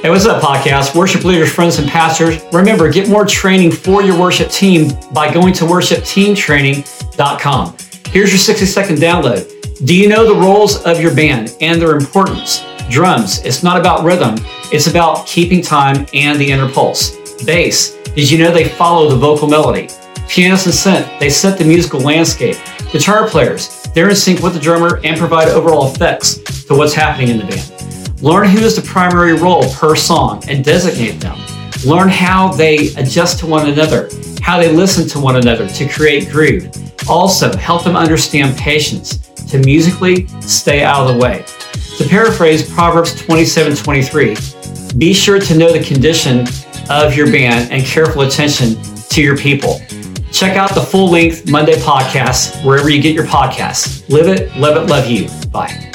Hey, what's up, podcast? Worship leaders, friends, and pastors. Remember, get more training for your worship team by going to worshipteamtraining.com. Here's your 60 second download. Do you know the roles of your band and their importance? Drums, it's not about rhythm, it's about keeping time and the inner pulse. Bass, did you know they follow the vocal melody? Pianists and synth, they set the musical landscape. Guitar players, they're in sync with the drummer and provide overall effects to what's happening in the band. Learn who is the primary role per song and designate them. Learn how they adjust to one another, how they listen to one another to create groove. Also, help them understand patience to musically stay out of the way. To paraphrase Proverbs 27 23, be sure to know the condition of your band and careful attention to your people. Check out the full length Monday podcast wherever you get your podcasts. Live it, love it, love you. Bye.